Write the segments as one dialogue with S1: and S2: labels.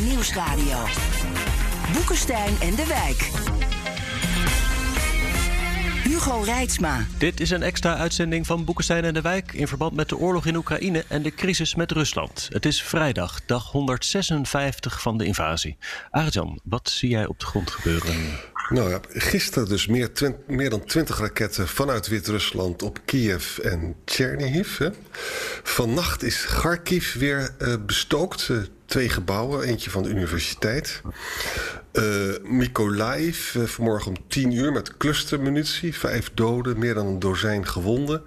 S1: BNR Nieuwsradio. Boekenstein en de Wijk. Hugo Reitsma.
S2: Dit is een extra uitzending van Boekenstein en de Wijk in verband met de oorlog in Oekraïne en de crisis met Rusland. Het is vrijdag, dag 156 van de invasie. Arjan, wat zie jij op de grond gebeuren?
S3: Nou ja, gisteren dus meer, meer dan 20 raketten vanuit Wit-Rusland op Kiev en Chernihiv. Hè. Vannacht is Kharkiv weer uh, bestookt. Uh, twee gebouwen, eentje van de universiteit. Uh, vanmorgen om 10 uur met clustermunitie. Vijf doden, meer dan een dozijn gewonden.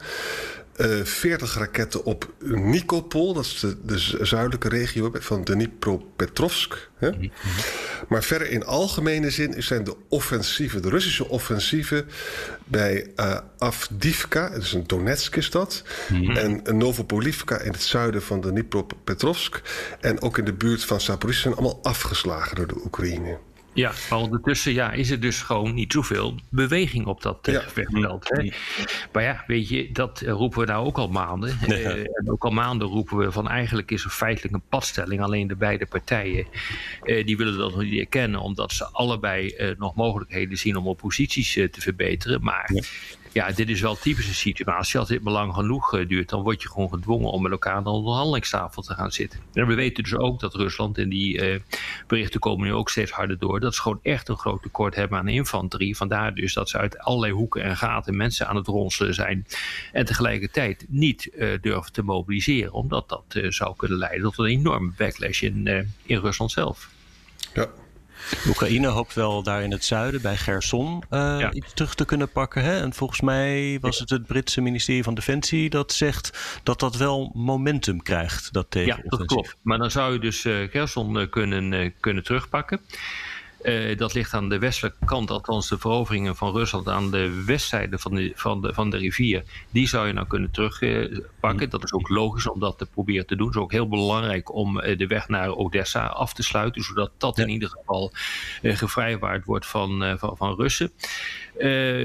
S3: Uh, 40 raketten op Nikopol, dat is de, de zuidelijke regio van Dnipropetrovsk. Hè? Mm -hmm. Maar verder in algemene zin zijn de offensieven, de Russische offensieven bij uh, Avdivka, dus een Donetsk is dat, mm -hmm. en Novopolivka in het zuiden van Dnipropetrovsk en ook in de buurt van Zaporizhzhia zijn allemaal afgeslagen door de Oekraïne.
S4: Ja, maar ondertussen ja, is er dus gewoon niet zoveel beweging op dat uh, ja. Hè? Maar ja, weet je, dat roepen we nou ook al maanden. Uh, en ook al maanden roepen we van eigenlijk is er feitelijk een padstelling. Alleen de beide partijen, uh, die willen dat nog niet erkennen. Omdat ze allebei nog mogelijkheden zien om opposities te verbeteren. Maar... Ja ja, dit is wel typisch een situatie. Als dit maar lang genoeg uh, duurt, dan word je gewoon gedwongen om met elkaar aan de onderhandelingstafel te gaan zitten. En we weten dus ook dat Rusland, en die uh, berichten komen nu ook steeds harder door, dat ze gewoon echt een groot tekort hebben aan infanterie. Vandaar dus dat ze uit allerlei hoeken en gaten mensen aan het ronselen zijn. En tegelijkertijd niet uh, durven te mobiliseren, omdat dat zou kunnen leiden tot een enorme backlash in, in Rusland zelf.
S3: Ja,
S2: Oekraïne hoopt wel daar in het zuiden, bij Gerson, ja. iets terug te kunnen pakken. Hè? En volgens mij was het het Britse ministerie van Defensie dat zegt dat dat wel momentum krijgt. Dat
S4: ja, dat klopt. Maar dan zou je dus uh, Gerson uh, kunnen, kunnen terugpakken. Uh, dat ligt aan de westelijke kant, althans de veroveringen van Rusland aan de westzijde van de, van de, van de rivier. Die zou je nou kunnen terugpakken. Uh, dat is ook logisch om dat te proberen te doen. Het is ook heel belangrijk om uh, de weg naar Odessa af te sluiten, zodat dat ja. in ieder geval gevrijwaard wordt van, van, van Russen.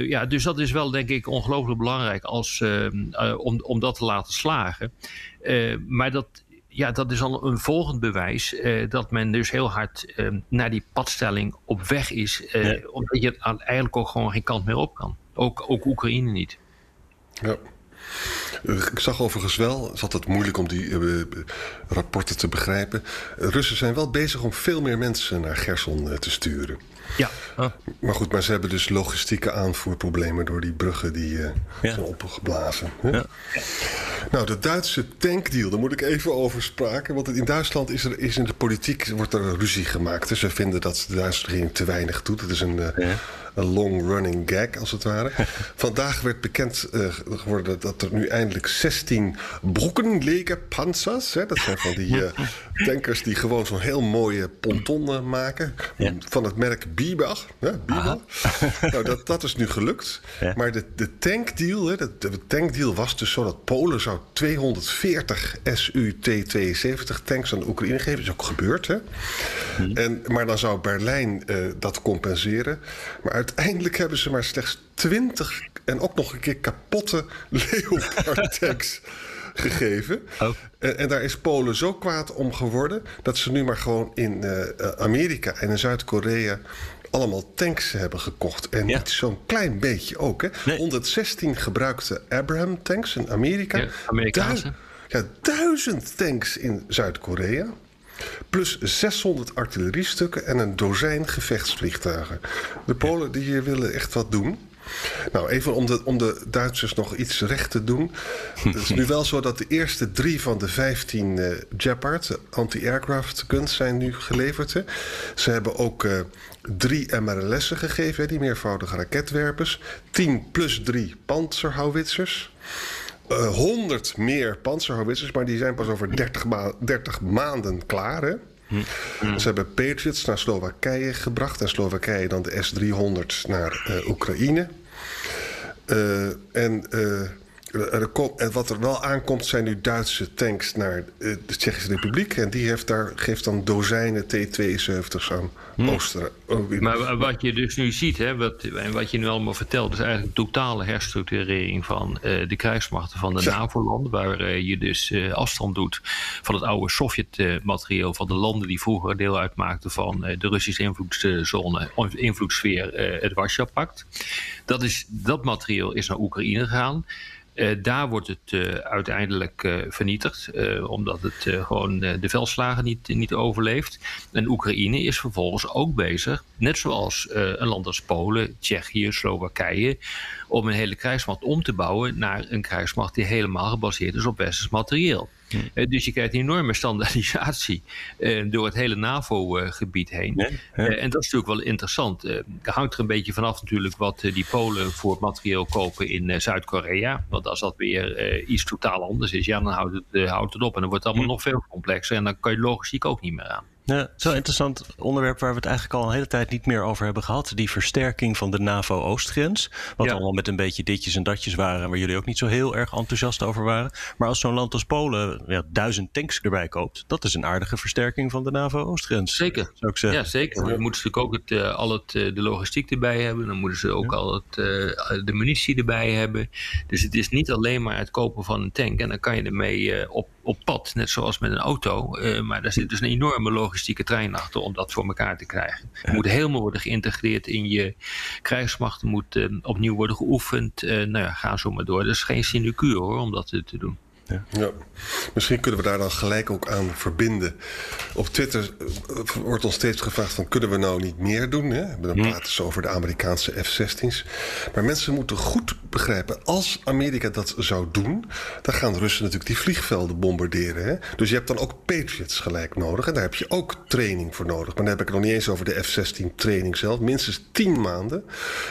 S4: ja, dus dat is wel denk ik ongelooflijk belangrijk als, om, om dat te laten slagen. maar dat ja, dat is al een volgend bewijs uh, dat men dus heel hard uh, naar die padstelling op weg is. Ja. Omdat je eigenlijk ook gewoon geen kant meer op kan. Ook, ook Oekraïne niet.
S3: Ja. Ik zag overigens wel, het is altijd moeilijk om die uh, rapporten te begrijpen. Russen zijn wel bezig om veel meer mensen naar Gerson te sturen.
S4: Ja.
S3: Oh. Maar goed, maar ze hebben dus logistieke aanvoerproblemen door die bruggen die uh, ja. zijn opgeblazen. Hè? Ja. Nou, de Duitse tankdeal, daar moet ik even over spraken. Want in Duitsland is er is in de politiek wordt er ruzie gemaakt. Dus ze vinden dat de Duitse regering te weinig doet. Het is een, uh, ja. Een long-running gag, als het ware. Vandaag werd bekend uh, geworden dat er nu eindelijk 16 Brockenlegerpanzers... Hè, dat zijn van die uh, tankers die gewoon zo'n heel mooie ponton maken... van het merk Bieber. Hè, nou, dat, dat is nu gelukt. Maar de, de tankdeal, hè, de, de tankdeal was dus zo dat Polen zou 240 SU-T-72 tanks aan de Oekraïne geven. Dat is ook gebeurd, hè? Hmm. En, maar dan zou Berlijn uh, dat compenseren. Maar uiteindelijk hebben ze maar slechts 20 en ook nog een keer kapotte Leopard tanks gegeven. Oh. En, en, daar is Polen zo kwaad om geworden dat ze nu maar gewoon in uh, Amerika en in Zuid-Korea allemaal tanks hebben gekocht. En ja. niet zo'n klein beetje ook. Hè? Nee. 116 gebruikte Abraham tanks in Amerika.
S4: Ja, Amerikaanse.
S3: Du ja, duizend tanks in Zuid-Korea. Plus 600 artilleriestukken en een dozijn gevechtsvliegtuigen. De Polen die hier willen echt wat doen. Nou, even om de, om de Duitsers nog iets recht te doen. Het is nu wel zo dat de eerste drie van de 15 uh, Gepard, anti-aircraft guns, zijn nu geleverd. Ze hebben ook uh, drie MRLS'en gegeven, die meervoudige raketwerpers. 10 plus 3 panzerhouwitsers. 100 meer panzerhouwitsers, maar die zijn pas over 30, 30 maanden klaar. Hè? Hm. Ze hebben Patriots naar Slowakije gebracht en Slowakije dan de S-300 naar uh, Oekraïne. Uh, en uh, en wat er wel aankomt zijn nu Duitse tanks naar eh, de Tsjechische Republiek. En die heeft daar, geeft dan dozijnen T-72's aan hm. Oosten.
S4: Maar wat je dus nu ziet, hè, wat, en wat je nu allemaal vertelt, is eigenlijk een totale herstructurering van uh, de krijgsmachten van de NAVO-landen. Waar uh, je dus uh, afstand doet van het oude Sovjet-materieel van de landen die vroeger deel uitmaakten van de Russische invloedszone, invloedssfeer, het Warschau-pact. Dat, is, dat materieel is naar Oekraïne gegaan. Uh, daar wordt het uh, uiteindelijk uh, vernietigd, omdat het gewoon de veldslagen niet, niet overleeft. En Oekraïne is vervolgens ook bezig, net zoals een land als Polen, Tsjechië, Slowakije, om een hele krijgsmacht om te bouwen naar een krijgsmacht die helemaal gebaseerd is op westers materieel. Hm. dus je krijgt een enorme standaardisatie door het hele NAVO-gebied heen. en dat is natuurlijk wel interessant. Het hangt er een beetje vanaf natuurlijk wat die Polen voor materieel kopen in Zuid-Korea. Want als dat weer iets totaal anders is, ja, dan houdt het, houdt het op. En dan wordt het allemaal hm. nog veel complexer. En dan kan je logistiek ook niet meer aan.
S2: Ja, zo'n interessant onderwerp waar we het eigenlijk al een hele tijd niet meer over hebben gehad. Die versterking van de NAVO-oostgrens. Wat allemaal met een beetje ditjes en datjes waren. Waar jullie ook niet zo heel erg enthousiast over waren. Maar als zo'n land als Polen ja, duizend tanks erbij koopt. Dat is een aardige versterking van de NAVO-oostgrens.
S4: Zeker. Zou ik zeggen. Ja, zeker. Dan moeten ze natuurlijk ook het, uh, al het, uh, de logistiek erbij hebben. Dan moeten ze ook al het, uh, de munitie erbij hebben. Dus het is niet alleen maar het kopen van een tank. En dan kan je ermee op op pad, net zoals met een auto. Maar daar zit dus een enorme logistieke trein achter om dat voor elkaar te krijgen. Het moet helemaal worden geïntegreerd in je krijgsmacht. moet uh, opnieuw worden geoefend. Uh, nou ja, ga zo maar door. Dat is geen sinecure hoor, om dat te doen.
S3: Ja. ja. Misschien kunnen we daar dan gelijk ook aan verbinden. Op Twitter eh, wordt ons steeds gevraagd van kunnen we nou niet meer doen? Hè? Hm. praten ze over de Amerikaanse F-16's. Maar mensen moeten goed begrijpen, als Amerika dat zou doen, dan gaan de Russen natuurlijk die vliegvelden bombarderen. Hè? Dus je hebt dan ook Patriots gelijk nodig. En daar heb je ook training voor nodig. Maar dan heb ik het nog niet eens over de F-16 training zelf. Minstens tien maanden.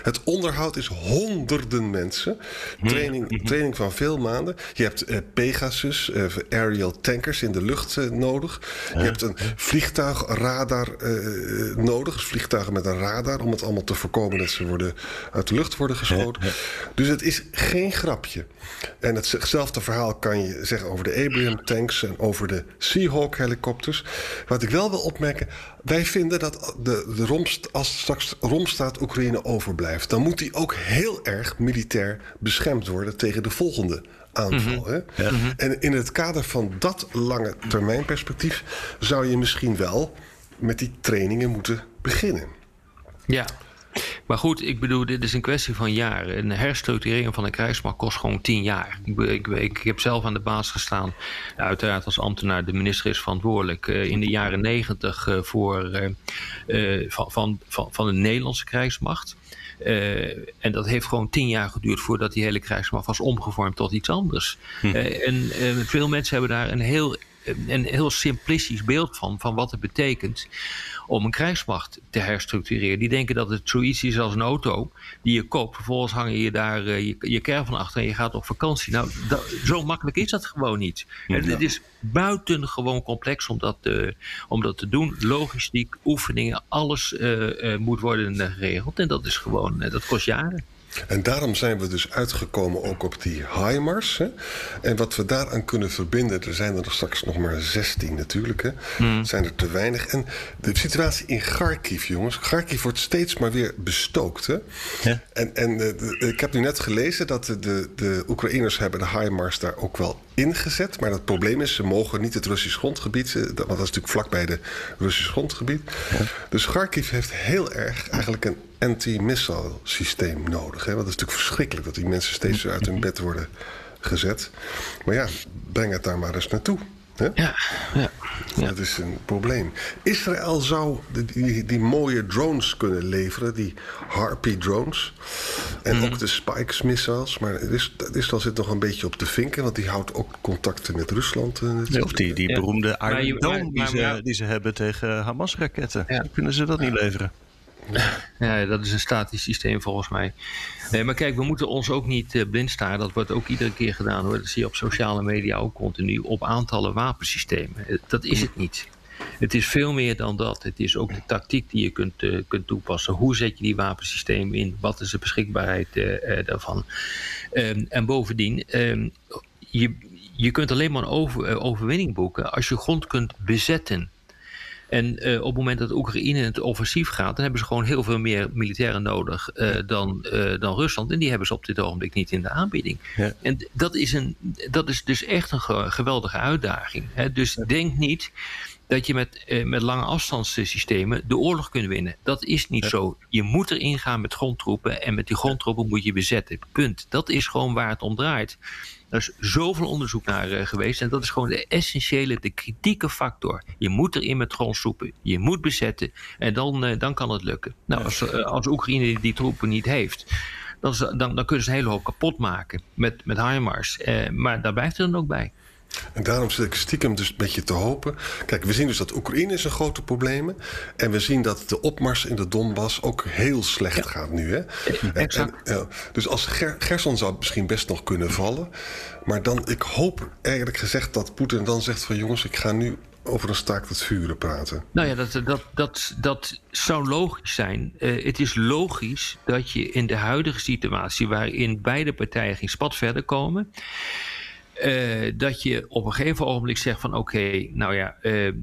S3: Het onderhoud is honderden mensen. Training, hm. training van veel maanden. Je hebt uh, Pegasus, uh, aerial tankers in de lucht uh, nodig. Je hebt een vliegtuigradar uh, nodig. Vliegtuigen met een radar om het allemaal te voorkomen dat ze worden, uit de lucht worden geschoten. Dus het is geen grapje. En hetzelfde verhaal kan je zeggen over de Abraham tanks en over de Seahawk helikopters. Wat ik wel wil opmerken, wij vinden dat de, de Romst, als straks Romstaat Oekraïne overblijft, dan moet die ook heel erg militair beschermd worden tegen de volgende aanval. Mhm. hè? Mhm. En in het kader van dat lange termijn perspectief zou je misschien wel met die trainingen moeten beginnen.
S4: Ja. Maar goed, ik bedoel, dit is een kwestie van jaren. Een herstructurering van een krijgsmacht kost gewoon tien jaar. Ik, ik, ik, heb zelf aan de baas gestaan. Uiteraard als ambtenaar, de minister is verantwoordelijk. Uh, in de jaren negentig uh, voor, uh, van, van, van, van de Nederlandse krijgsmacht. Uh, en dat heeft gewoon tien jaar geduurd voordat die hele krijgsmacht was omgevormd tot iets anders. Hm. Uh, en uh, veel mensen hebben daar een heel, een heel simplistisch beeld van, van wat het betekent om een krijgsmacht te herstructureren. Die denken dat het zoiets is als een auto die je koopt. Vervolgens hang je daar uh, je, je van achter en je gaat op vakantie. Nou, dat, zo makkelijk is dat gewoon niet. En het is buitengewoon complex om dat, uh, om dat te doen. Logistiek, oefeningen, alles uh, moet worden geregeld. En dat is gewoon, dat kost jaren.
S3: En daarom zijn we dus uitgekomen ook op die HIMARS. Hè? En wat we daaraan kunnen verbinden, er zijn er nog straks nog maar 16 natuurlijk. Hè? Hmm. Zijn er te weinig. En de situatie in Kharkiv, jongens. Kharkiv wordt steeds maar weer bestookt. Hè? Ja. En, en eh, ik heb nu net gelezen dat de, de, de Oekraïners hebben de HIMARS daar ook wel ingezet. Maar dat probleem is, ze mogen niet het Russisch grondgebied... Eh, want dat is natuurlijk vlakbij het Russisch grondgebied. Ja. Dus Kharkiv heeft heel erg eigenlijk een anti-missile systeem nodig. Hè? Want het is natuurlijk verschrikkelijk dat die mensen steeds uit hun bed worden gezet. Maar ja, breng het daar maar eens naartoe. Hè? Ja, ja, ja, Dat is een probleem. Israël zou die, die, mooie drones kunnen leveren, die Harpy drones. En mhm. ook de Spikes missiles. Maar Israël zit nog een beetje op de vinken, want die houdt ook contacten met Rusland.
S2: Uh, of die, die beroemde Iron Dome die, ze, die ze hebben tegen Hamas-raketten. Kunnen ze dat niet leveren?
S4: Ja, dat is een statisch systeem volgens mij. Maar kijk, we moeten ons ook niet uh, blind staren. Dat wordt ook iedere keer gedaan hoor. Dat zie je op sociale media ook continu. Op aantallen wapensystemen. Eh, dat is het niet. Het is veel meer dan dat. Het is ook de tactiek die je kunt, uh, kunt toepassen. Hoe zet je die wapensystemen in? Wat is de beschikbaarheid daarvan? Um, en bovendien, um, je, je kunt alleen maar een over, overwinning boeken als je grond kunt bezetten. En uh, op het moment dat Oekraïne het offensief gaat, dan hebben ze gewoon heel veel meer militairen nodig uh, dan, uh, dan Rusland. En die hebben ze op dit ogenblik niet in de aanbieding. Ja. En dat is, een, dat is dus echt een geweldige uitdaging. Hè? Dus denk niet dat je met, uh, met lange afstandssystemen de oorlog kunt winnen. Dat is niet ja. zo. Je moet erin gaan met grondtroepen en met die grondtroepen moet je bezetten. Punt. Dat is gewoon waar het om draait. Er is zoveel onderzoek naar uh, geweest en dat is gewoon de essentiële, de kritieke factor. Je moet erin met grondtroepen, je moet bezetten en dan, uh, dan kan het lukken. Nou, als, als Oekraïne die troepen niet heeft, dan, dan, dan kunnen ze een hele hoop kapot maken met, met HIMARS. maar daar blijft er dan ook bij.
S3: En daarom zit ik stiekem dus een beetje te hopen. Kijk, we zien dus dat Oekraïne is een grote probleem. En we zien dat de opmars in de Donbass ook heel slecht ja. gaat nu. Hè? En, en, ja, dus als Ger Gerson zou misschien best nog kunnen vallen. Maar dan, ik hoop eigenlijk gezegd dat Poetin dan zegt van... jongens, ik ga nu over een staakt het vuren praten.
S4: Nou ja, dat, dat, dat, dat zou logisch zijn. Uh, het is logisch dat je in de huidige situatie... waarin beide partijen geen spat verder komen... Uh, dat je op een gegeven ogenblik zegt van oké, nou ja, uh,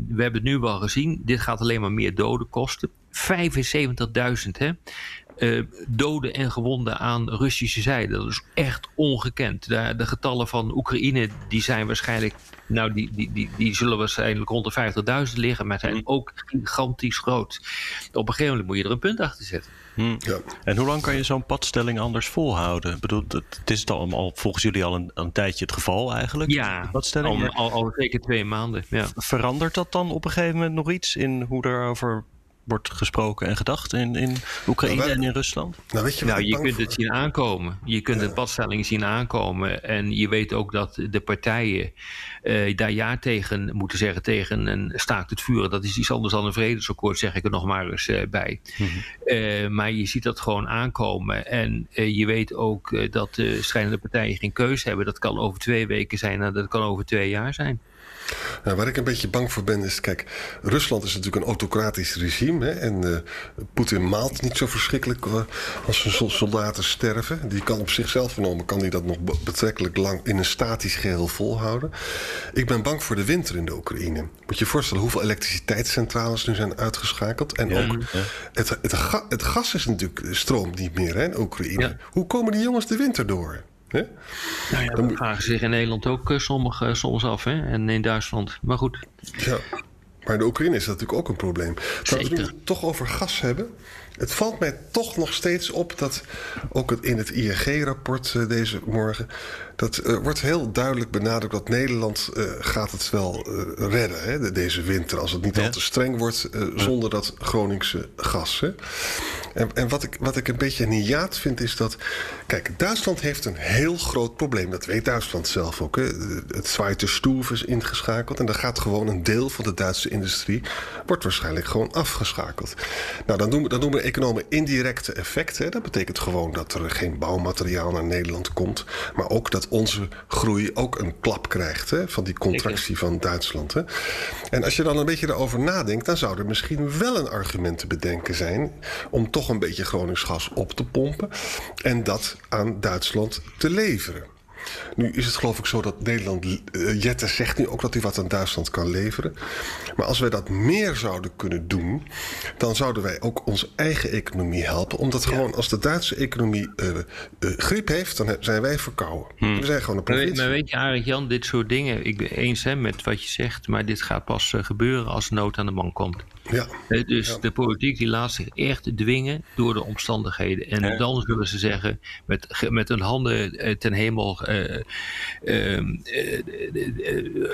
S4: we hebben het nu wel gezien. Dit gaat alleen maar meer doden kosten. 75.000 hè. Uh, doden en gewonden aan Russische zijde. Dat is echt ongekend. De, de getallen van Oekraïne die zijn waarschijnlijk, nou die, die, die, die zullen waarschijnlijk rond de 50.000 liggen, maar zijn ook gigantisch groot. Op een gegeven moment moet je er een punt achter zetten.
S2: Hmm. Ja. En hoe lang kan je zo'n padstelling anders volhouden? Ik bedoel, het is dan al, volgens jullie al een, een tijdje het geval eigenlijk?
S4: Ja, al, al, al zeker twee maanden. Ja.
S2: Verandert dat dan op een gegeven moment nog iets in hoe erover wordt gesproken en gedacht in, in Oekraïne nou, wij, en in Rusland?
S4: Nou, weet je, nou, je kunt het zien aankomen. Je kunt ja. de padstelling zien aankomen. En je weet ook dat de partijen uh, daar ja tegen moeten zeggen tegen een staakt het vuren. Dat is iets anders dan een vredesakkoord, zeg ik er nog maar eens uh, bij. Mm -hmm. uh, maar je ziet dat gewoon aankomen. En je weet ook dat de strijdende partijen geen keuze hebben. Dat kan over twee weken zijn en dat kan over twee jaar zijn.
S3: Nou, waar ik een beetje bang voor ben is, kijk, Rusland is natuurlijk een autocratisch regime. Hè, en uh, Poetin maalt niet zo verschrikkelijk uh, als zijn soldaten sterven. Die kan op zichzelf genomen, kan hij dat nog betrekkelijk lang in een statisch geheel volhouden. Ik ben bang voor de winter in de Oekraïne. Moet je je voorstellen hoeveel elektriciteitscentrales nu zijn uitgeschakeld. En ja, ook ja. Het, het, het, het, gas is natuurlijk, stroomt niet meer hè, in Oekraïne. Ja. Hoe komen die jongens de winter door? Hè?
S4: Nou ja, dat vragen zich in Nederland ook uh, sommige, soms af. Hè? En in Duitsland. Maar goed.
S3: Ja, maar de Oekraïne is dat natuurlijk ook een probleem. Zoals we het toch over gas hebben. Het valt mij toch nog steeds op dat ook in het ING-rapport uh, deze morgen. Dat uh, wordt heel duidelijk benadrukt dat Nederland uh, gaat het wel redden hè, deze winter. Als het niet ja. al te streng wordt zonder dat Groningse gas. Hè. En, en wat, ik, wat ik een beetje niaat vind is dat. Kijk, Duitsland heeft een heel groot probleem. Dat weet Duitsland zelf ook. Hè. Het Zweite Stoef is ingeschakeld. En dan gaat gewoon een deel van de Duitse industrie. wordt waarschijnlijk gewoon afgeschakeld. Nou, dan doen, dan we economen indirecte effecten. Dat betekent gewoon dat er geen bouwmateriaal naar Nederland komt. Maar ook dat onze groei ook een klap krijgt hè, van die contractie van Duitsland. Hè. En als je dan een beetje erover nadenkt, dan zou er misschien wel een argument te bedenken zijn om toch een beetje Groningsgas op te pompen en dat aan Duitsland te leveren. Nu is het geloof ik zo dat Nederland. Uh, Jette zegt nu ook dat hij wat aan Duitsland kan leveren. Maar als wij dat meer zouden kunnen doen. dan zouden wij ook onze eigen economie helpen. Omdat ja. gewoon als de Duitse economie uh, uh, griep heeft. dan zijn wij verkouden. Hmm. We zijn gewoon een provincie.
S4: Maar weet je, Arendt Jan, dit soort dingen. Ik ben eens hè, met wat je zegt. maar dit gaat pas gebeuren als nood aan de man komt.
S3: Ja.
S4: Dus
S3: ja.
S4: de politiek die laat zich echt dwingen door de omstandigheden. En ja. dan zullen ze zeggen, met, met hun handen ten hemel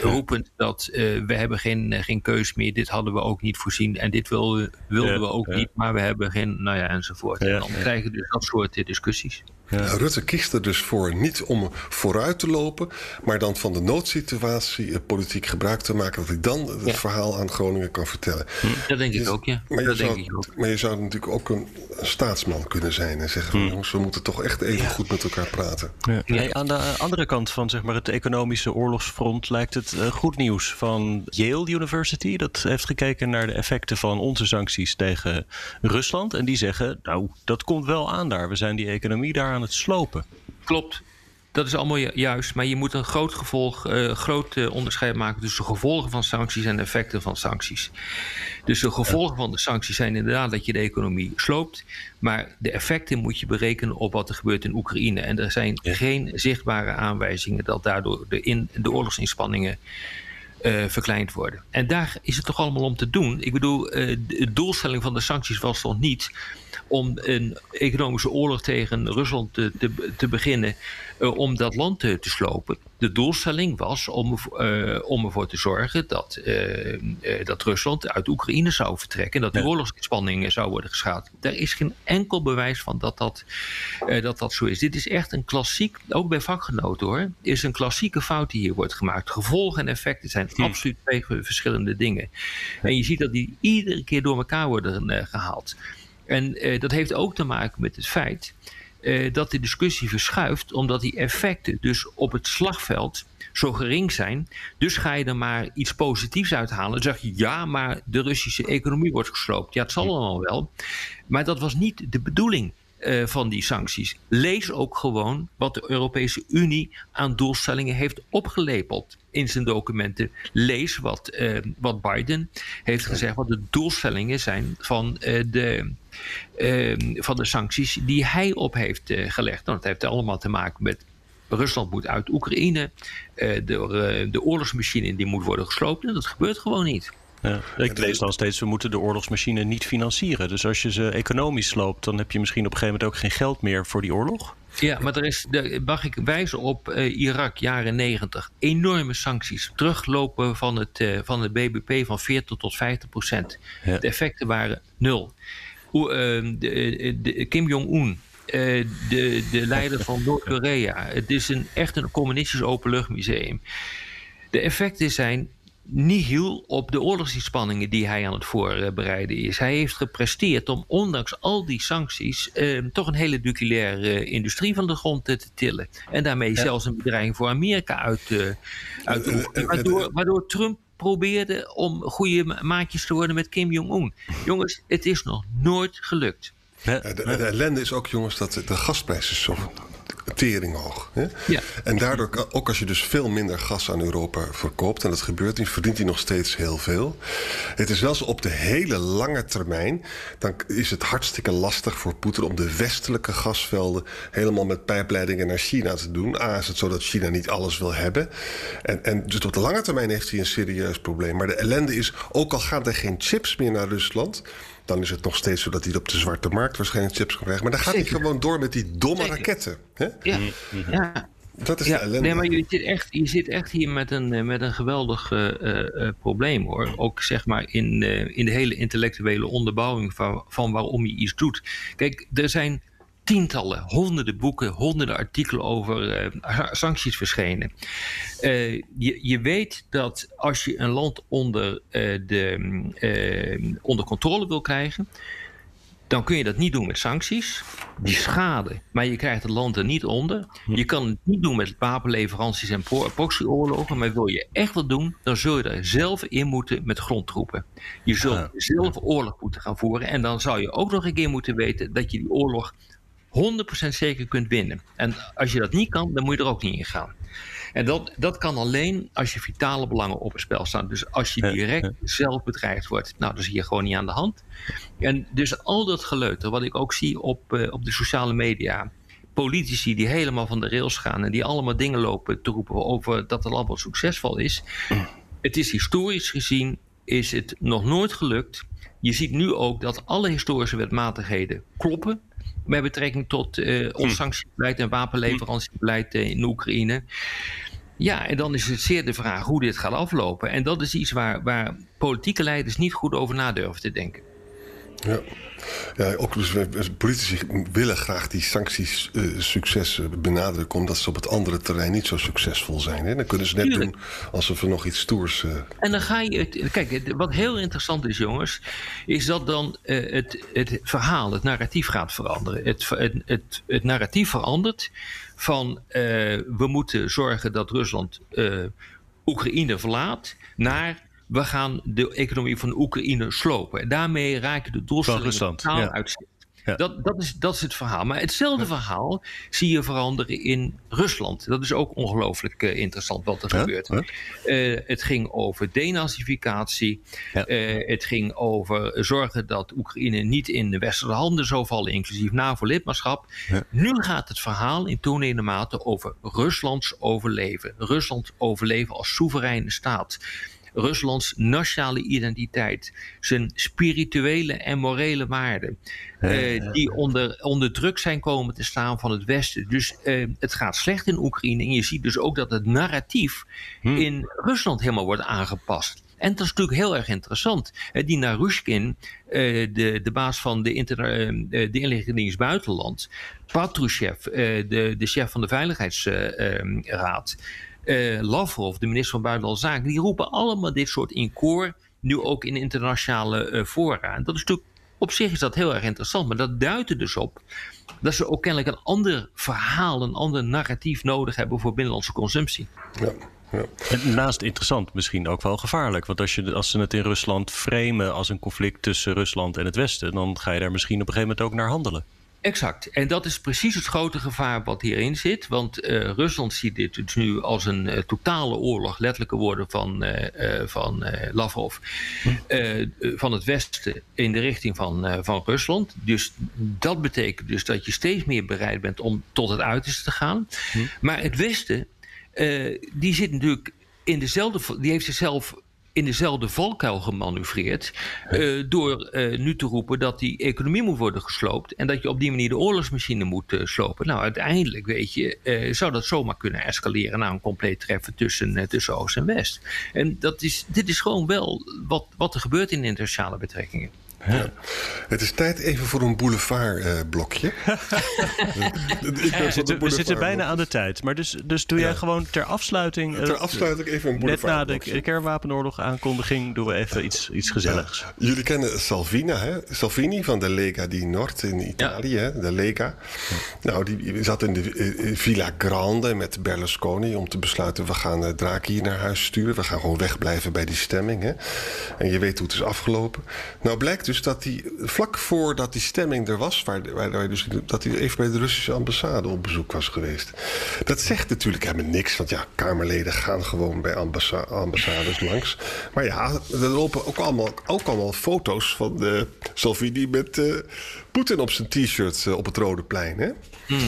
S4: roepend dat we hebben geen, geen keus meer. Dit hadden we ook niet voorzien en dit wilden, wilden we ook niet, maar we hebben geen, nou ja, enzovoort. En dan krijgen we dus dat soort discussies.
S3: Rutte kiest er dus voor niet om vooruit te lopen, maar dan van de noodsituatie politiek gebruik te maken, dat hij dan het verhaal aan Groningen kan vertellen.
S4: Hm. Dat denk ik ook, ja.
S3: Maar,
S4: dat
S3: je
S4: denk
S3: zou,
S4: ik ook.
S3: maar je zou natuurlijk ook een, staatsman kunnen zijn en zeggen: van, jongens, we moeten toch echt even goed met elkaar praten.
S2: Ja. aan de andere kant van zeg maar, het economische oorlogsfront lijkt het uh, goed nieuws van Yale University. Dat heeft gekeken naar de effecten van onze sancties tegen Rusland. En die zeggen: Nou, dat komt wel aan daar. We zijn die economie daar aan het slopen.
S4: Klopt. Dat is allemaal juist, maar je moet een groot gevolg, uh, groot uh, onderscheid maken tussen de gevolgen van sancties en de effecten van sancties. Dus de gevolgen van de sancties zijn inderdaad dat je de economie sloopt, maar de effecten moet je berekenen op wat er gebeurt in Oekraïne. En er zijn ja. geen zichtbare aanwijzingen dat daardoor de, in, de oorlogsinspanningen uh, verkleind worden. En daar is het toch allemaal om te doen. Ik bedoel, de doelstelling van de sancties was toch niet om een economische oorlog tegen Rusland te, te, te beginnen uh, om dat land te, te, slopen. De doelstelling was om, uh, om ervoor te zorgen dat, dat Rusland uit Oekraïne zou vertrekken en dat de oorlogsinspanningen zou worden geschaad. Er is geen enkel bewijs van dat dat, dat dat zo is. Dit is echt een klassiek, ook bij vakgenoten hoor, is een klassieke fout die hier wordt gemaakt. Gevolgen en effecten zijn hm. absoluut twee verschillende dingen. En je ziet dat die iedere keer door elkaar worden gehaald. En dat heeft ook te maken met het feit uh, dat de discussie verschuift, omdat die effecten dus op het slagveld zo gering zijn. Dus ga je er maar iets positiefs uithalen. Dan zeg je ja, maar de Russische economie wordt gesloopt. Ja, het zal allemaal wel. Maar dat was niet de bedoeling. Uh, van die sancties. Lees ook gewoon wat de Europese Unie aan doelstellingen heeft opgelepeld in zijn documenten. Lees wat, uh, wat Biden heeft gezegd, wat de doelstellingen zijn van, uh, de, van de sancties die hij op heeft gelegd. Nou, dat heeft allemaal te maken met Rusland moet uit Oekraïne, de, de oorlogsmachine die moet worden gesloopt. En dat gebeurt gewoon niet.
S2: Ja, ik lees dan steeds, we moeten de oorlogsmachine niet financieren. Dus als je ze economisch sloopt, dan heb je misschien op een gegeven moment ook geen geld meer voor die oorlog.
S4: Ja, maar er is, de, mag ik wijzen op uh, Irak, jaren 90. Enorme sancties. Teruglopen van het, uh, van het BBP van 40 tot 50 procent. Ja. De effecten waren nul. Uh, de, de, Kim Jong-un, de, de leider van Noord-Korea. Het is een, echt een communistisch openluchtmuseum. De effecten zijn nihil op de oorlogsinspanningen die hij aan het voorbereiden is. Hij heeft gepresteerd om ondanks al die sancties eh, toch een hele nucleaire industrie van de grond te, tillen. En daarmee ja. zelfs een bedreiging voor Amerika uit, uit. Waardoor, waardoor Trump probeerde om goede maatjes te worden met Kim Jong-un. Jongens, het is nog nooit gelukt.
S3: De, ellende is ook, jongens, dat de gasprijs is zo teringhoog. Hè?
S4: Ja.
S3: En daardoor, ook als je dus veel minder gas aan Europa verkoopt, en dat gebeurt niet, verdient hij nog steeds heel veel. Het is wel zo op de hele lange termijn, dan is het hartstikke lastig voor Poetin om de westelijke gasvelden helemaal met pijpleidingen naar China te doen. A is het zo dat China niet alles wil hebben. En, en dus op de lange termijn heeft hij een serieus probleem. Maar de ellende is, ook al gaan er geen chips meer naar Rusland dan is het nog steeds zo dat hij op de zwarte markt waarschijnlijk chips kan krijgen. Maar dan gaat Zeker. hij gewoon door met die domme Zeker. raketten. Hè?
S4: Ja. ja.
S3: Dat is
S4: ja,
S3: de ellende.
S4: Nee, maar je zit echt, je zit echt hier met een, met een geweldig uh, uh, probleem hoor. Ook zeg maar in, uh, in de hele intellectuele onderbouwing van, van waarom je iets doet. Kijk, er zijn tientallen, honderden boeken, honderden artikelen over uh, sancties verschenen. Uh, je, je weet dat als je een land onder, uh, de, onder controle wil krijgen, dan kun je dat niet doen met sancties. Die schade, maar je krijgt het land er niet onder. Je kan het niet doen met wapenleveranties en proxyoorlogen. Maar wil je echt wat doen, dan zul je er zelf in moeten met grondtroepen. Je zult zelf oorlog moeten gaan voeren. En dan zou je ook nog een keer moeten weten dat je die oorlog 100% zeker kunt winnen. En als je dat niet kan, dan moet je er ook niet in gaan. En dat, dat kan alleen als je vitale belangen op het spel staan. Dus als je direct zelf bedreigd wordt, nou, dan zie je gewoon niet aan de hand. En dus al dat geleuter, wat ik ook zie op, uh, op de sociale media. Politici die helemaal van de rails gaan en die allemaal dingen lopen te roepen over dat het wat succesvol is. Het is historisch gezien, is het nog nooit gelukt. Je ziet nu ook dat alle historische wetmatigheden kloppen met betrekking tot uh, ons sanctiebeleid en wapenleverantiebeleid uh, in Oekraïne. Ja, en dan is het zeer de vraag hoe dit gaat aflopen. En dat is iets waar, waar politieke leiders niet goed over na durven te denken.
S3: Ja. Ja, ook dus politici willen graag die sancties uh, succes benadrukken, omdat ze op het andere terrein niet zo succesvol zijn. Hè? Dan kunnen ze net doen alsof er nog iets stoers. Uh...
S4: En dan ga je. Kijk, wat heel interessant is, jongens, is dat dan uh, het, het verhaal, het narratief gaat veranderen. Het, het, het, het narratief verandert van we moeten zorgen dat Rusland Oekraïne verlaat, naar we gaan de economie van Oekraïne slopen. En daarmee raken de doelstellingen totaal ja. uit. Dat, dat, is, dat is het verhaal. Maar hetzelfde verhaal zie je veranderen in Rusland. Dat is ook ongelooflijk uh, interessant wat er gebeurt. Uh, het ging over denazificatie. Uh, het ging over zorgen dat Oekraïne niet in de westerse handen zou vallen, inclusief NAVO-lidmaatschap. Nu gaat het verhaal in toenemende mate over Ruslands overleven. Ruslands overleven als soevereine staat. Ruslands nationale identiteit, zijn spirituele en morele waarden, uh, die onder, onder druk zijn komen te staan van het Westen. Dus uh, het gaat slecht in Oekraïne en je ziet dus ook dat het narratief hm. in Rusland helemaal wordt aangepast. En dat is natuurlijk heel erg interessant. Die Narushkin, de, de baas van de, de inlichtingendienst buitenland, Patrushev, de, de chef van de Veiligheidsraad, uh, Lavrov, de minister van Buitenlandse Zaken, die roepen allemaal dit soort in koor, nu ook in internationale uh, fora. En dat is natuurlijk, op zich is dat heel erg interessant, maar dat duidt er dus op dat ze ook kennelijk een ander verhaal, een ander narratief nodig hebben voor binnenlandse consumptie.
S3: Ja. Ja.
S2: En naast interessant misschien ook wel gevaarlijk. Want als, je, als ze het in Rusland framen als een conflict tussen Rusland en het Westen, dan ga je daar misschien op een gegeven moment ook naar handelen.
S4: Exact. En dat is precies het grote gevaar wat hierin zit. Want uh, Rusland ziet dit dus nu als een uh, totale oorlog, letterlijke woorden van, uh, van Lavrov, hm. van het Westen in de richting van, van Rusland. Dus dat betekent dus dat je steeds meer bereid bent om tot het uiterste te gaan. Hm. Maar het Westen, die zit natuurlijk in dezelfde, die heeft zichzelf in dezelfde valkuil gemanoeuvreerd. Uh, door uh, nu te roepen dat die economie moet worden gesloopt. En dat je op die manier de oorlogsmachine moet uh, slopen. Nou, uiteindelijk, weet je, zou dat zomaar kunnen escaleren naar een compleet treffen tussen, tussen Oost en West. En dat is, dit is gewoon wel wat, wat er gebeurt in internationale betrekkingen.
S3: Ja. Het is tijd even voor een boulevardblokje. Uh,
S2: we zitten bijna aan de tijd. Maar dus, dus doe jij gewoon ter afsluiting...
S3: ter afsluiting even een
S2: boulevardblokje. Net na de kernwapenoorlog aankondiging doen we even iets, iets gezelligs.
S3: Jullie kennen Salvini, hè? Salvini van de Lega di Nord in Italië. Hè? De Lega. Nou, die zat in de Villa Grande met Berlusconi... om te besluiten, we gaan uh, Draghi hier naar huis sturen. We gaan gewoon wegblijven bij die stemming. Hè? En je weet hoe het is afgelopen. Nou, blijkt dus dat hij vlak voordat die stemming er was, waar, waar, dus, dat hij even bij de Russische ambassade op bezoek was geweest. Dat zegt natuurlijk helemaal niks, want ja, Kamerleden gaan gewoon bij ambassa ambassades langs. Maar ja, er lopen ook allemaal, ook allemaal foto's van de Salvini met uh, Poetin op zijn t-shirt uh, op het Rode Plein. Hè? Mm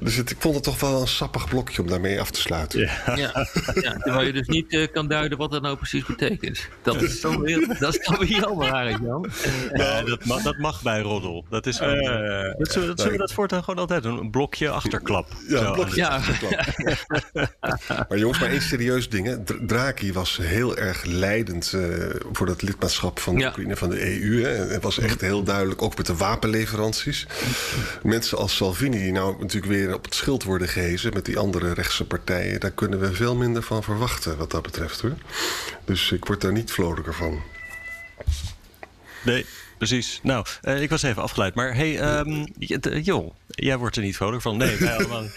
S3: Dus het, ik vond het toch wel een sappig blokje om daarmee af te sluiten.
S4: Ja, ja, ja terwijl je dus niet uh, kan duiden wat dat nou precies betekent. Dat is dan weer, dat is dan weer jammer, eigenlijk, Jan.
S2: Dat, mag, dat mag bij Roddel. Dat is gewoon, uh, dat zullen, dat zullen we dat voortaan gewoon altijd doen? Een blokje achterklap.
S3: Ja, een blokje ja. achterklap. maar jongens, maar één serieus ding. Hè. Draghi was heel erg leidend uh, voor dat lidmaatschap van de ja. Oekraïne van de EU. Hè. Het was echt heel duidelijk, ook met de wapenleveranties. Mensen als Salvini, die nou natuurlijk weer op het schild worden gehezen met die andere rechtse partijen, daar kunnen we veel minder van verwachten wat dat betreft hoor. Dus ik word daar niet vrolijker van.
S2: Nee, precies. Nou, uh, ik was even afgeleid. Maar hey, um, joh, jij wordt er niet vrolijk van. Nee, wij allemaal.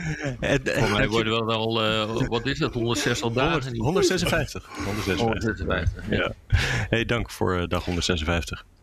S4: Voor mij worden wel al, uh, wat is dat, 160 dagen?
S2: 156. 156.
S4: 156 ja. ja.
S2: Hey, dank voor uh, dag 156.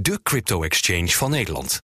S5: de crypto-exchange van Nederland.